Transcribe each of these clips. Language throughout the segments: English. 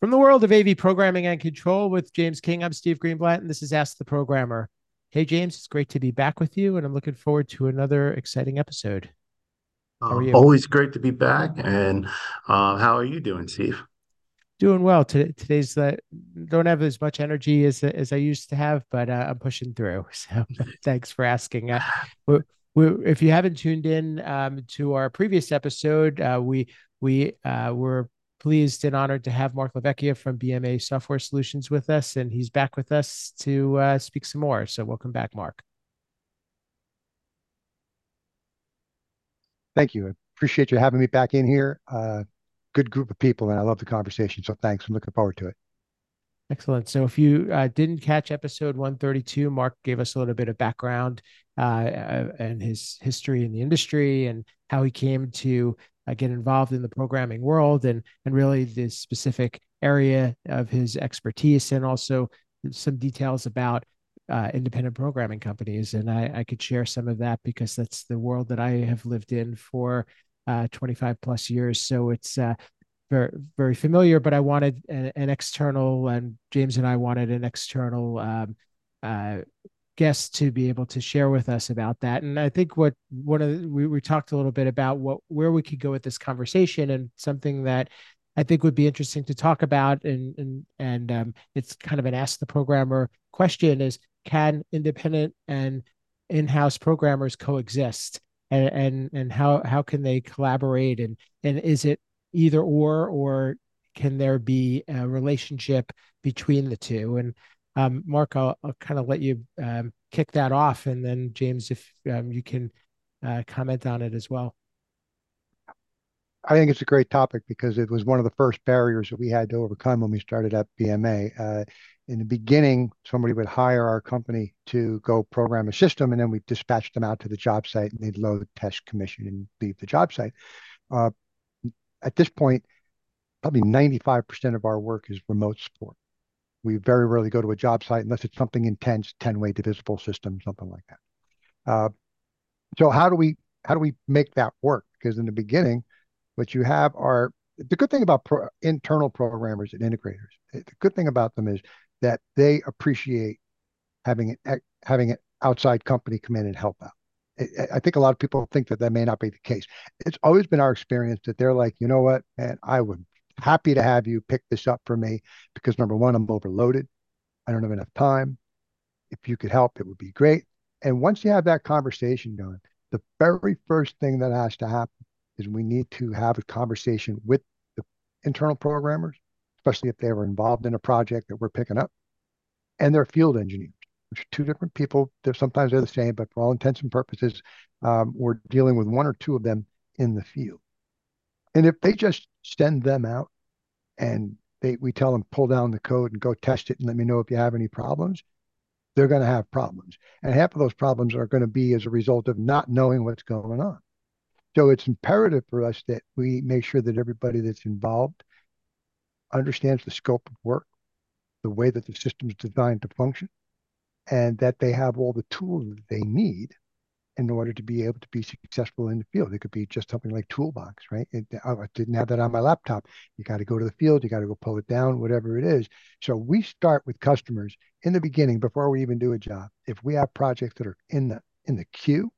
From the world of AV programming and control with James King, I'm Steve Greenblatt, and this is Ask the Programmer. Hey, James, it's great to be back with you, and I'm looking forward to another exciting episode. How are uh. Always great to be back. And uh, how are you doing, Steve? Doing well. Today, today's uh, don't have as much energy as as I used to have, but uh, I'm pushing through. So thanks for asking. Uh, we, we, if you haven't tuned in um, to our previous episode, uh, we we uh, were pleased and honored to have Marc LaVecchia from BMA Software Solutions with us, and he's back with us to uh, speak some more. So, welcome back, Marc. Thank you. I appreciate you having me back in here. Uh, good group of people, and I love the conversation. So, thanks. I'm looking forward to it. Excellent. So, if you uh, didn't catch episode 132, Marc gave us a little bit of background uh, uh and his history in the industry and how he came to uh, get involved in the programming world and and really the specific area of his expertise and also some details about uh, independent programming companies. And I, I could share some of that because that's the world that I have lived in for uh, 25 plus years. So it's uh, very very familiar but I wanted an, an, external and James and I wanted an external um, uh, guests to be able to share with us about that. And I think what one of the, we, we talked a little bit about what where we could go with this conversation and something that I think would be interesting to talk about and and and um, it's kind of an ask the programmer question is can independent and in-house programmers coexist? And and and how how can they collaborate? And and is it either or or can there be a relationship between the two? And um, Marc, I'll, I'll kind of let you um, kick that off, and then James, if um, you can uh, comment on it as well. I think it's a great topic because it was one of the first barriers that we had to overcome when we started at BMA. Uh, in the beginning, somebody would hire our company to go program a system, and then we dispatch them out to the job site, and they'd load, test, commission, and leave the job site. Uh, at this point, probably 95% of our work is remote support. We very rarely go to a job site unless it's something intense, 10-way divisible system, something like that. Uh, so how do we how do we make that work? Because in the beginning, what you have are the good thing about pro, internal programmers and integrators. The good thing about them is that they appreciate having an having an outside company come in and help out. I think a lot of people think that that may not be the case. It's always been our experience that they're like, you know what, and I would happy to have you pick this up for me because number one, I'm overloaded. I don't have enough time. If you could help, it would be great. And once you have that conversation going, the very first thing that has to happen is we need to have a conversation with the internal programmers, especially if they were involved in a project that we're picking up, and their field engineers, which are two different people. They're sometimes they're the same, but for all intents and purposes, um, we're dealing with one or two of them in the field. And if they just send them out and they we tell them pull down the code and go test it and let me know if you have any problems, they're going to have problems. And half of those problems are going to be as a result of not knowing what's going on. So it's imperative for us that we make sure that everybody that's involved understands the scope of work, the way that the system is designed to function, and that they have all the tools that they need in order to be able to be successful in the field. It could be just something like Toolbox, right? It, I didn't have that on my laptop. You got to go to the field, you got to go pull it down, whatever it is. So we start with customers in the beginning before we even do a job. If we have projects that are in the in the queue,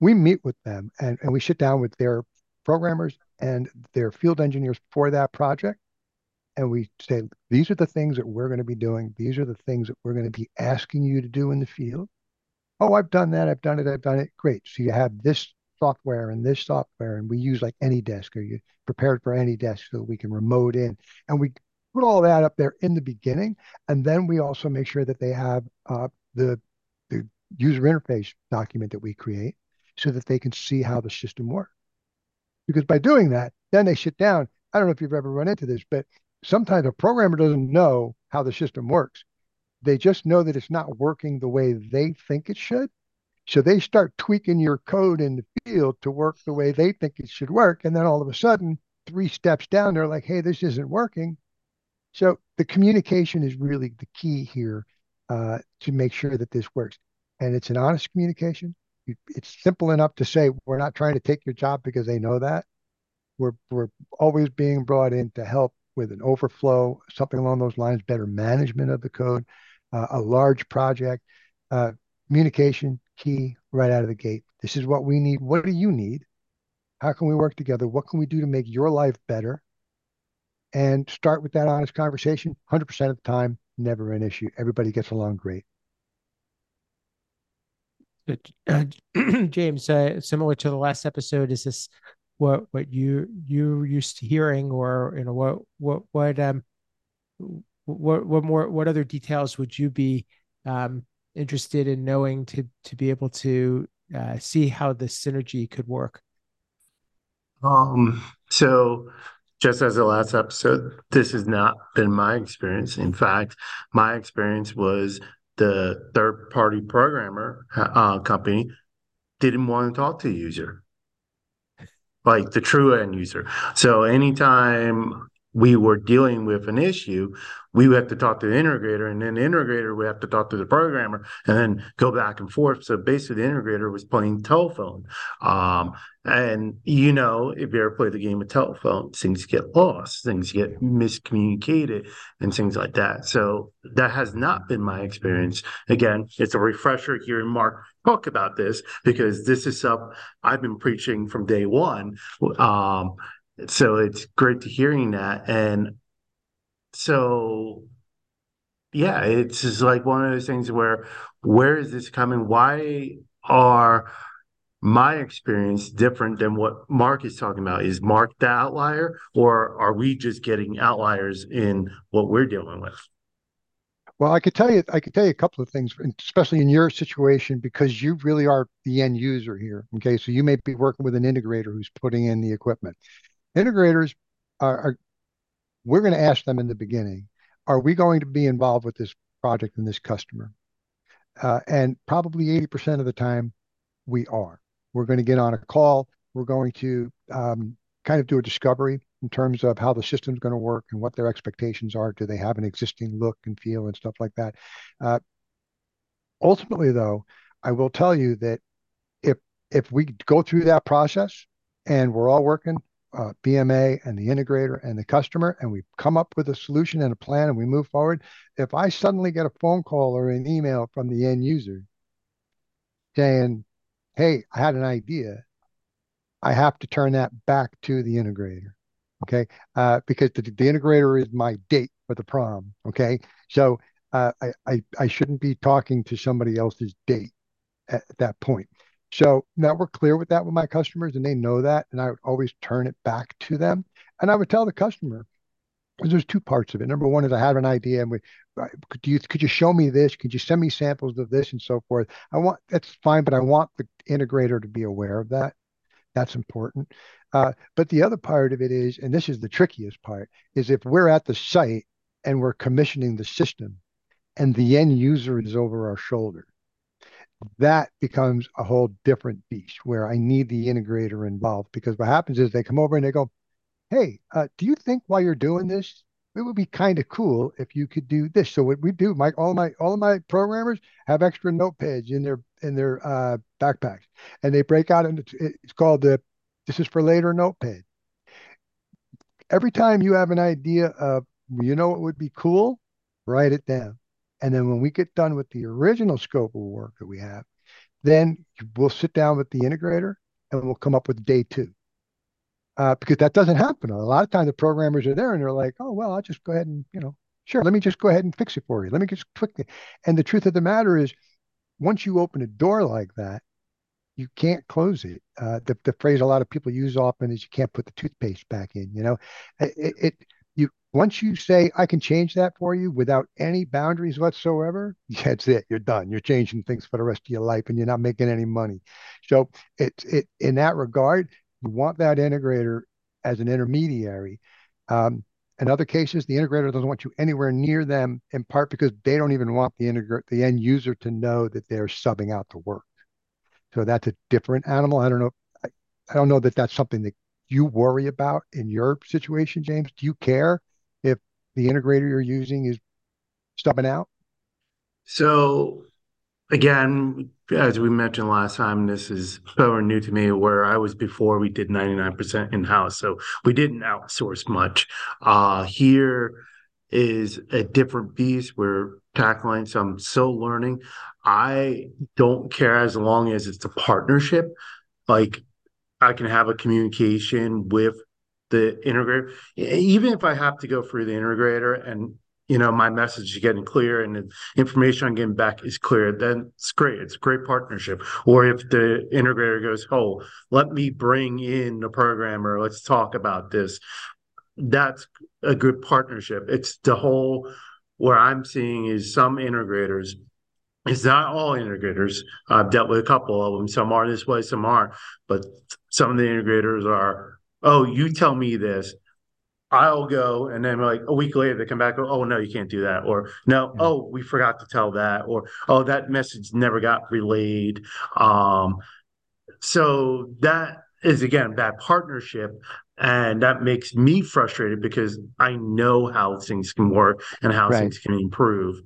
we meet with them and, and we sit down with their programmers and their field engineers for that project. And we say, these are the things that we're going to be doing. These are the things that we're going to be asking you to do in the field oh, I've done that, I've done it, I've done it. Great. So you have this software and this software, and we use like AnyDesk, or you prepared for AnyDesk so we can remote in. And we put all that up there in the beginning. And then we also make sure that they have uh, the, the user interface document that we create so that they can see how the system works. Because by doing that, then they sit down. I don't know if you've ever run into this, but sometimes a programmer doesn't know how the system works. They just know that it's not working the way they think it should. So they start tweaking your code in the field to work the way they think it should work. And then all of a sudden, three steps down, they're like, hey, this isn't working. So the communication is really the key here uh, to make sure that this works. And it's an honest communication. It's simple enough to say, we're not trying to take your job because they know that. We're, we're always being brought in to help with an overflow, something along those lines, better management of the code, uh, a large project, uh, communication key right out of the gate. This is what we need. What do you need? How can we work together? What can we do to make your life better? And start with that honest conversation. 100% of the time, never an issue. Everybody gets along great. Uh, James, uh, similar to the last episode, is this what what you you used to hearing, or you know what what what um what what more what other details would you be um, interested in knowing to to be able to uh, see how the synergy could work? Um. So just as the last episode, this has not been my experience. In fact, my experience was the third party programmer uh, company didn't want to talk to the user, like the true end user. So anytime we were dealing with an issue, we would have to talk to the integrator, and then the integrator would have to talk to the programmer, and then go back and forth. So basically, the integrator was playing telephone. Um, and you know, if you ever play the game of telephone, things get lost, things get miscommunicated, and things like that. So that has not been my experience. Again, it's a refresher hearing Marc talk about this because this is stuff I've been preaching from day one. Um, so it's great to hearing that. And so yeah it's just like one of those things where where is this coming? Why are my experience different than what marc is talking about? Is marc the outlier or are we just getting outliers in what we're dealing with? Well i could tell you i could tell you a couple of things especially in your situation because you really are the end user here okay? So you may be working with an integrator who's putting in the equipment Integrators are, are we're going to ask them in the beginning, are we going to be involved with this project and this customer? Uh, and probably 80% of the time, we are. We're going to get on a call. We're going to um, kind of do a discovery in terms of how the system's going to work and what their expectations are. Do they have an existing look and feel and stuff like that? Uh, ultimately, though, I will tell you that if if we go through that process and we're all working uh, BMA and the integrator and the customer, and we come up with a solution and a plan and we move forward. If I suddenly get a phone call or an email from the end user saying, Hey, I had an idea, I have to turn that back to the integrator. Okay. Uh, because the, the integrator is my date for the prom. Okay. So uh, I, I, I shouldn't be talking to somebody else's date at that point. So now we're clear with that with my customers and they know that. And I would always turn it back to them. And I would tell the customer, because there's two parts of it. Number one is I have an idea and we could you could you show me this? Could you send me samples of this and so forth? I want that's fine, but I want the integrator to be aware of that. That's important. Uh, but the other part of it is, and this is the trickiest part, is if we're at the site and we're commissioning the system and the end user is over our shoulder that becomes a whole different beast where I need the integrator involved because what happens is they come over and they go, Hey, uh, do you think while you're doing this, it would be kind of cool if you could do this. So what we do, my all my all of my programmers have extra notepads in their in their uh, backpacks, and they break out into it's called the this is for later notepad. Every time you have an idea of you know what would be cool, write it down. And then when we get done with the original scope of work that we have, then we'll sit down with the integrator and we'll come up with day two. Uh, because that doesn't happen. A lot of times the programmers are there and they're like, oh, well, I'll just go ahead and, you know, sure, let me just go ahead and fix it for you. Let me just click it. And the truth of the matter is, once you open a door like that, you can't close it. Uh, the, the phrase a lot of people use often is you can't put the toothpaste back in, you know, it, it once you say I can change that for you without any boundaries whatsoever, that's it. You're done. You're changing things for the rest of your life, and you're not making any money. So it's it in that regard, you want that integrator as an intermediary. Um, in other cases, the integrator doesn't want you anywhere near them, in part because they don't even want the integrator, the end user, to know that they're subbing out the work. So that's a different animal. I don't know. I, I don't know that that's something that you worry about in your situation, James. Do you care if the integrator you're using is stubbing out? So again, as we mentioned last time, this is so new to me where I was before we did 99% in-house, so we didn't outsource much. Uh, here is a different beast. We're tackling, so I'm still learning. I don't care as long as it's a partnership. Like I can have a communication with the integrator, even if I have to go through the integrator and you know my message is getting clear and the information I'm getting back is clear, then it's great. It's a great partnership. Or if the integrator goes, "Oh, let me bring in the programmer. Let's talk about this," that's a good partnership. It's the whole where I'm seeing is some integrators. It's not all integrators. I've dealt with a couple of them. Some are this way, some aren't. But some of the integrators are, oh, you tell me this. I'll go, and then like a week later they come back. Oh no, you can't do that, or no, yeah. oh we forgot to tell that, or oh that message never got relayed. Um, so that is again that partnership, and that makes me frustrated because I know how things can work and how right. things can improve.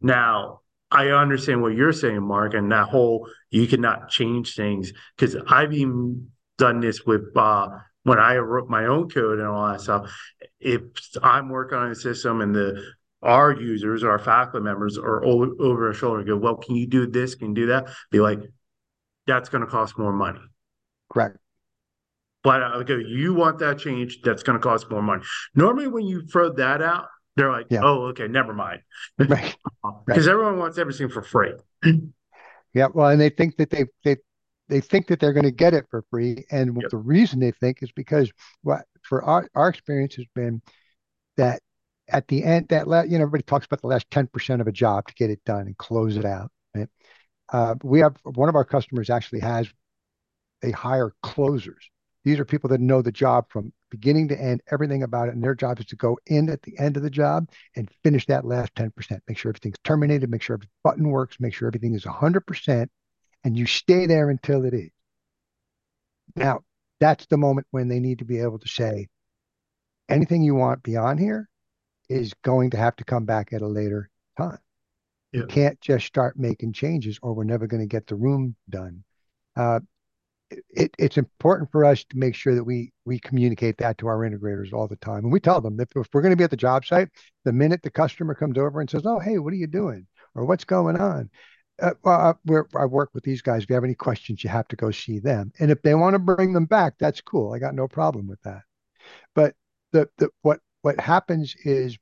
Now I understand what you're saying, Marc, and that whole you cannot change things because I've even done this with uh, when I wrote my own code and all that stuff, if I'm working on a system and the our users, our faculty members are over, over our shoulder go, well, can you do this? Can you do that? Be like, that's going to cost more money. Correct. But I go, you want that change? That's going to cost more money. Normally, when you throw that out, they're like, yeah. oh, okay, never mind. Right. Because right. everyone wants everything for free. yeah. Well, and they think that they they they think that they're going to get it for free, and yep. the reason they think is because what for our our experience has been that at the end that la- you know everybody talks about the last ten percent of a job to get it done and close it out. Right? Uh, we have one of our customers actually has they hire closers. These are people that know the job from beginning to end, everything about it, and their job is to go in at the end of the job and finish that last 10%. Make sure everything's terminated, make sure every button works, make sure everything is 100% and you stay there until it is. Now, that's the moment when they need to be able to say, anything you want beyond here is going to have to come back at a later time. Yeah. You can't just start making changes or we're never going to get the room done. Uh, it, it's important for us to make sure that we we communicate that to our integrators all the time. And we tell them if, if we're going to be at the job site, the minute the customer comes over and says, "Oh, hey, what are you doing?" or "What's going on?" Uh, well, I, I work with these guys. If you have any questions, you have to go see them. And if they want to bring them back, that's cool. I got no problem with that. But the, the what what happens is,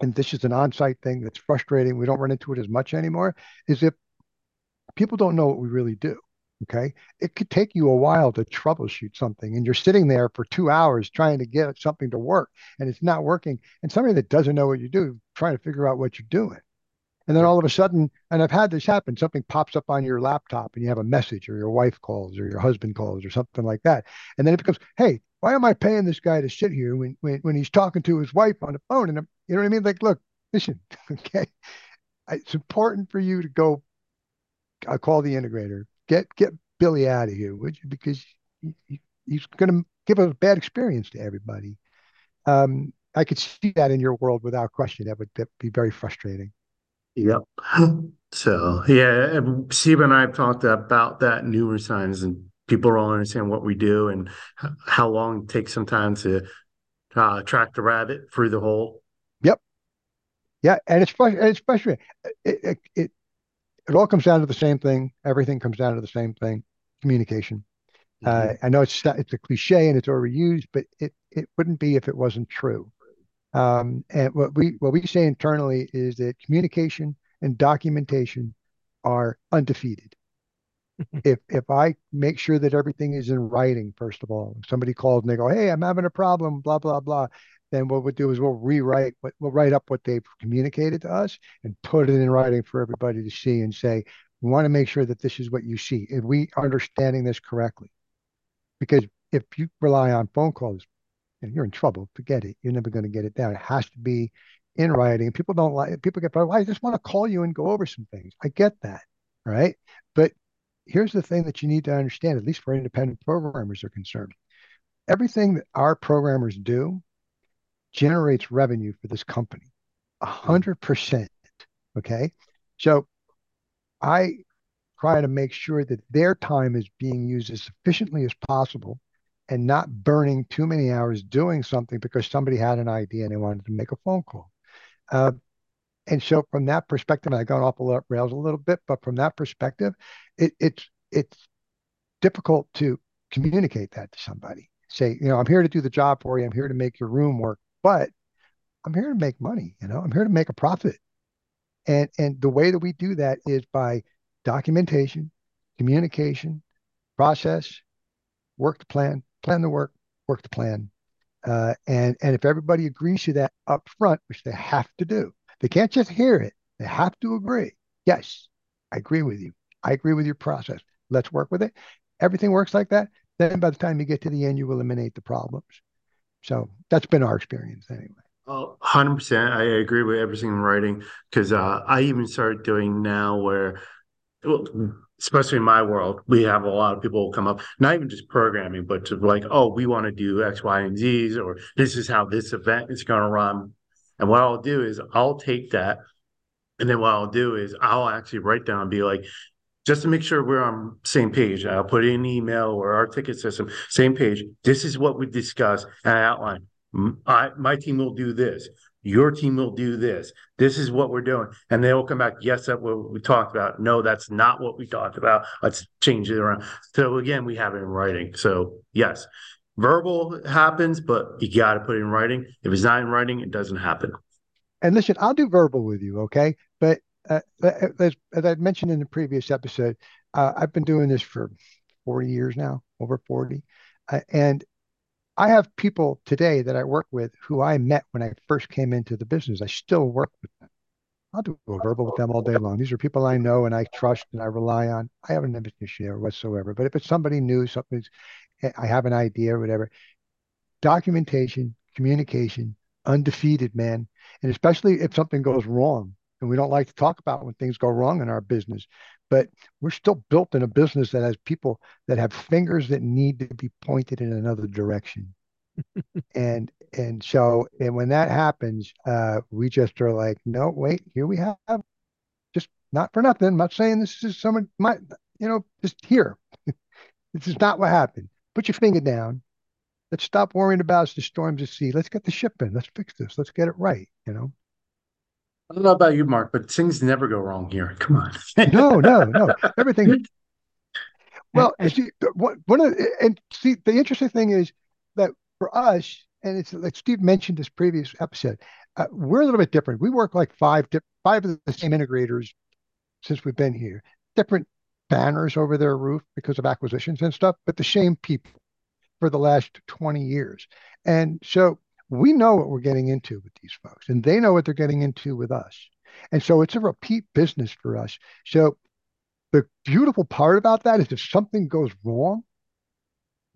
and this is an on-site thing that's frustrating. We don't run into it as much anymore. Is if people don't know what we really do. Okay, it could take you a while to troubleshoot something, and you're sitting there for two hours trying to get something to work, and it's not working. And somebody that doesn't know what you do, trying to figure out what you're doing and then all of a sudden, and I've had this happen, something pops up on your laptop and you have a message or your wife calls or your husband calls or something like that. And then it becomes, hey, why am I paying this guy to sit here when, when, when he's talking to his wife on the phone? And I'm, you know what I mean? Like, look, listen, okay. It's important for you to go I'll call the integrator. Get get Billy out of here, would you? Because he, he, he's going to give a bad experience to everybody. Um, I could see that in your world without question. That would, that would be very frustrating. Yep. So yeah, Steve and I have talked about that numerous times, and people don't understand what we do and how long it takes sometimes to uh, track the rabbit through the hole. Yep. Yeah, and it's it's frustrating. It, it it it all comes down to the same thing. Everything comes down to the same thing: communication. Mm-hmm. Uh, I know it's it's a cliche and it's overused, but it it wouldn't be if it wasn't true. Um, and what we what we say internally is that communication and documentation are undefeated. if if I make sure that everything is in writing, first of all, if somebody calls and they go, "Hey, I'm having a problem," blah blah blah, then what we'll do is we'll rewrite, we'll write up what they've communicated to us and put it in writing for everybody to see and say, we want to make sure that this is what you see. If we understanding this correctly, because if you rely on phone calls, you're in trouble. Forget it. You're never going to get it down. It has to be in writing. People don't like people get, well, I just want to call you and go over some things. I get that. Right. But here's the thing that you need to understand, at least for independent programmers are concerned. Everything that our programmers do generates revenue for this company. A hmm. hundred percent. Okay. So I try to make sure that their time is being used as efficiently as possible and not burning too many hours doing something because somebody had an idea and they wanted to make a phone call. Uh, and so from that perspective, I got off the rails a little bit, but from that perspective, it, it's it's difficult to communicate that to somebody. Say, you know, I'm here to do the job for you. I'm here to make your room work, but I'm here to make money. You know, I'm here to make a profit. And and the way that we do that is by documentation, communication, process, work plan, plan the work, work the plan. Uh, and and if everybody agrees to that up front, which they have to do, they can't just hear it. They have to agree. Yes, I agree with you. I agree with your process. Let's work with it. Everything works like that. Then by the time you get to the end, you eliminate the problems. So that's been our experience anyway. Oh, 100%. I agree with everything in writing because uh, I even started doing now where, well, especially in my world, we have a lot of people come up, not even just programming, but to like, oh, we want to do X, Y, and Z's, or this is how this event is going to run. And what I'll do is I'll take that. And then what I'll do is I'll actually write down and be like, just to make sure we're on same page, I'll put in email or our ticket system, same page. This is what we discuss and I outline. I, my team will do this. Your team will do this. This is what we're doing. And they will come back. Yes, that's what we talked about. No, that's not what we talked about. Let's change it around. So again, we have it in writing. So yes, verbal happens, but you got to put it in writing. If it's not in writing, it doesn't happen. And listen, I'll do verbal with you, okay? But uh, as, as I mentioned in the previous episode, uh, I've been doing this for 40 years now, over 40. Uh, and I have people today that I work with who I met when I first came into the business. I still work with them. I'll do a verbal with them all day long. These are people I know and I trust and I rely on. I haven't an issue there whatsoever. But if it's somebody new, something's, eh, I have an idea or whatever, documentation, communication, undefeated, man. And especially if something goes wrong, and we don't like to talk about when things go wrong in our business, but we're still built in a business that has people that have fingers that need to be pointed in another direction. and and so and when that happens, uh, we just are like, no, wait, here we have just not for nothing. I'm not saying this is someone my you know, just here. this is not what happened. Put your finger down. Let's stop worrying about the storms at sea. Let's get the ship in. Let's fix this. Let's get it right. You know. I don't know about you, Marc, but things never go wrong here. Come on. no, no, no. Everything. Well, see, one of the, and see the interesting thing is that for us, and it's like Steve mentioned this previous episode, uh, we're a little bit different. We work like five five of the same integrators since we've been here. Different banners over their roof because of acquisitions and stuff, but the same people for the last 20 years. And so we know what we're getting into with these folks, and they know what they're getting into with us. And so it's a repeat business for us. So the beautiful part about that is if something goes wrong,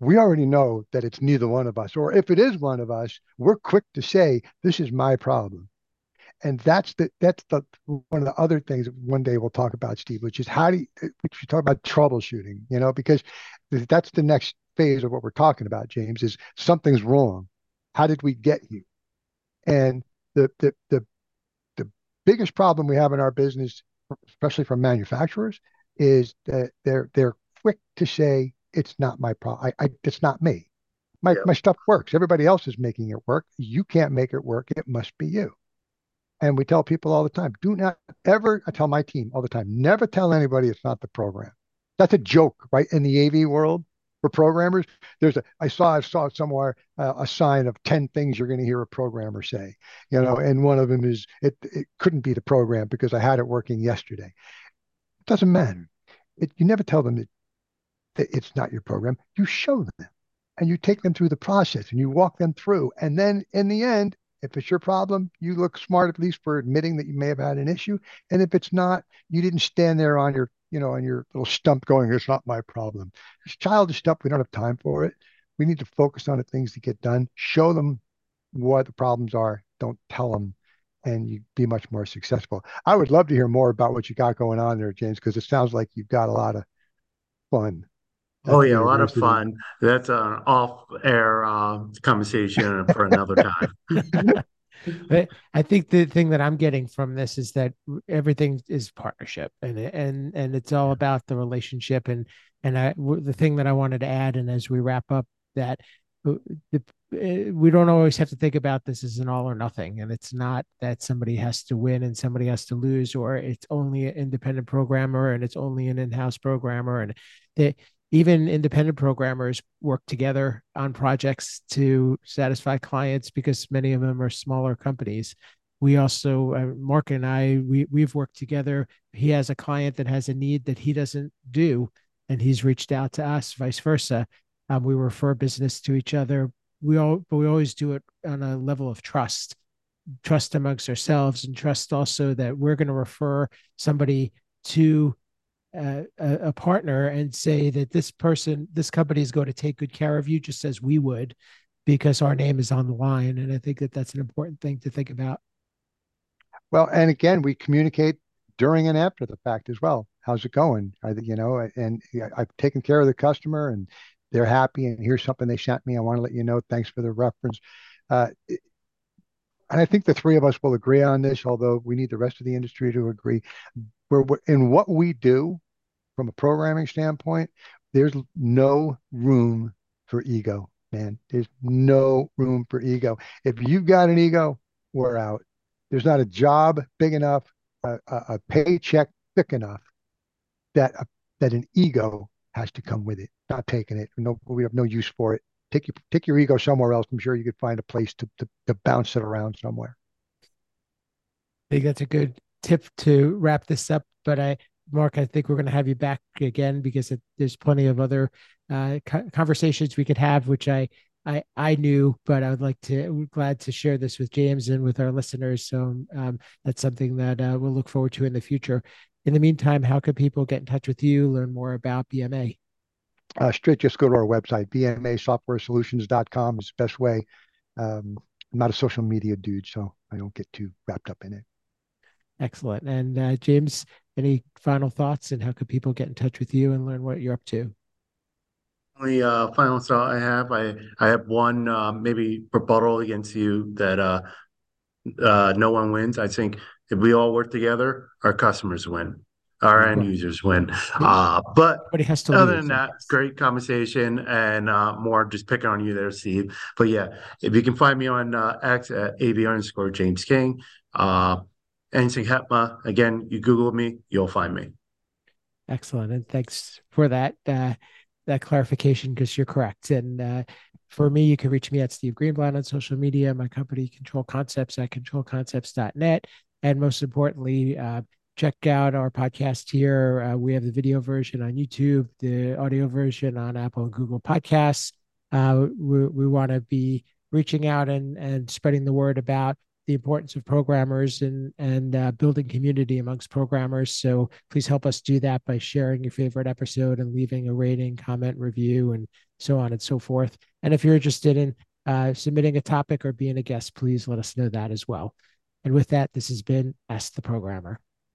we already know that it's neither one of us. Or if it is one of us, we're quick to say, this is my problem. And that's the that's the one of the other things that one day we'll talk about, Steve, which is how do you, which you talk about troubleshooting, you know, because that's the next phase of what we're talking about, James, is something's wrong how did we get here? And the the the the biggest problem we have in our business, especially from manufacturers, is that they're they're quick to say it's not my problem. I, I it's not me. My yeah. my stuff works. Everybody else is making it work. You can't make it work. It must be you. And we tell people all the time, do not ever, I tell my team all the time, never tell anybody it's not the program. That's a joke, right? In the AV world, for programmers. There's a I saw I saw somewhere uh, a sign of ten things you're going to hear a programmer say, you know, and one of them is it it couldn't be the program because I had it working yesterday. It doesn't matter. It, you never tell them that, that it's not your program. You show them, and you take them through the process, and you walk them through, and then in the end. If it's your problem, you look smart at least for admitting that you may have had an issue. And if it's not, you didn't stand there on your you know, and your little stump going, it's not my problem. It's childish stuff. We don't have time for it. We need to focus on the things to get done, show them what the problems are, don't tell them, and you'd be much more successful. I would love to hear more about what you got going on there, James, because it sounds like you've got a lot of fun. Oh yeah, a lot of fun. That's an off-air uh, conversation for another time. but I think the thing that I'm getting from this is that everything is partnership, and and and it's all about the relationship. And and I the thing that I wanted to add, and as we wrap up, that uh, the uh, we don't always have to think about this as an all or nothing, and it's not that somebody has to win and somebody has to lose, or it's only an independent programmer and it's only an in-house programmer, and they even independent programmers work together on projects to satisfy clients because many of them are smaller companies. We also uh, marc and i we, we've worked together. He has a client that has a need that he doesn't do and he's reached out to us vice versa. Um, we refer business to each other. We all but we always do it on a level of trust trust amongst ourselves and trust also that we're going to refer somebody to a, a partner and say that this person, this company is going to take good care of you, just as we would, because our name is on the line. And I think that that's an important thing to think about. Well, and again, we communicate during and after the fact as well. How's it going? I, you know, and I've taken care of the customer and they're happy. And here's something they sent me. I want to let you know. Thanks for the reference. Uh, and I think the three of us will agree on this, although we need the rest of the industry to agree. We're in what we do from a programming standpoint, there's no room for ego, man. There's no room for ego. If you've got an ego, we're out. There's not a job big enough, a, a, a paycheck thick enough that a, that an ego has to come with it. Not taking it. No, we have no use for it. Take your take your ego somewhere else. I'm sure you could find a place to to, to bounce it around somewhere. I think that's a good tip to wrap this up. But I Marc, I think we're going to have you back again because it, there's plenty of other uh, conversations we could have, which I, I I knew, but I would like to glad to share this with James and with our listeners. So um, that's something that uh, we'll look forward to in the future. In the meantime, how can people get in touch with you, learn more about BMA? Uh, straight, just go to our website, bmasoftwaresolutions.com is the best way. Um, I'm not a social media dude, so I don't get too wrapped up in it. Excellent. And uh, James, any final thoughts and how could people get in touch with you and learn what you're up to? Only uh, final thought I have, I I have one uh, maybe rebuttal against you that uh, uh, no one wins. I think if we all work together, our customers win, our end users win. Uh, but other than that, great conversation and uh, more just picking on you there, Steve. But yeah, if you can find me on uh, X at AV underscore James King. Anything HETMA, again, you Google me, you'll find me. Excellent. And thanks for that uh, that clarification because you're correct. And uh, for me, you can reach me at Steve Greenblatt on social media, my company Control Concepts at controlconcepts.net. And most importantly, uh, check out our podcast here. Uh, we have the video version on YouTube, the audio version on Apple and Google Podcasts. Uh, we we want to be reaching out and, and spreading the word about the importance of programmers and and uh, building community amongst programmers. So please help us do that by sharing your favorite episode and leaving a rating, comment, review, and so on and so forth. And if you're interested in uh, submitting a topic or being a guest, please let us know that as well. And with that, this has been Ask the Programmer.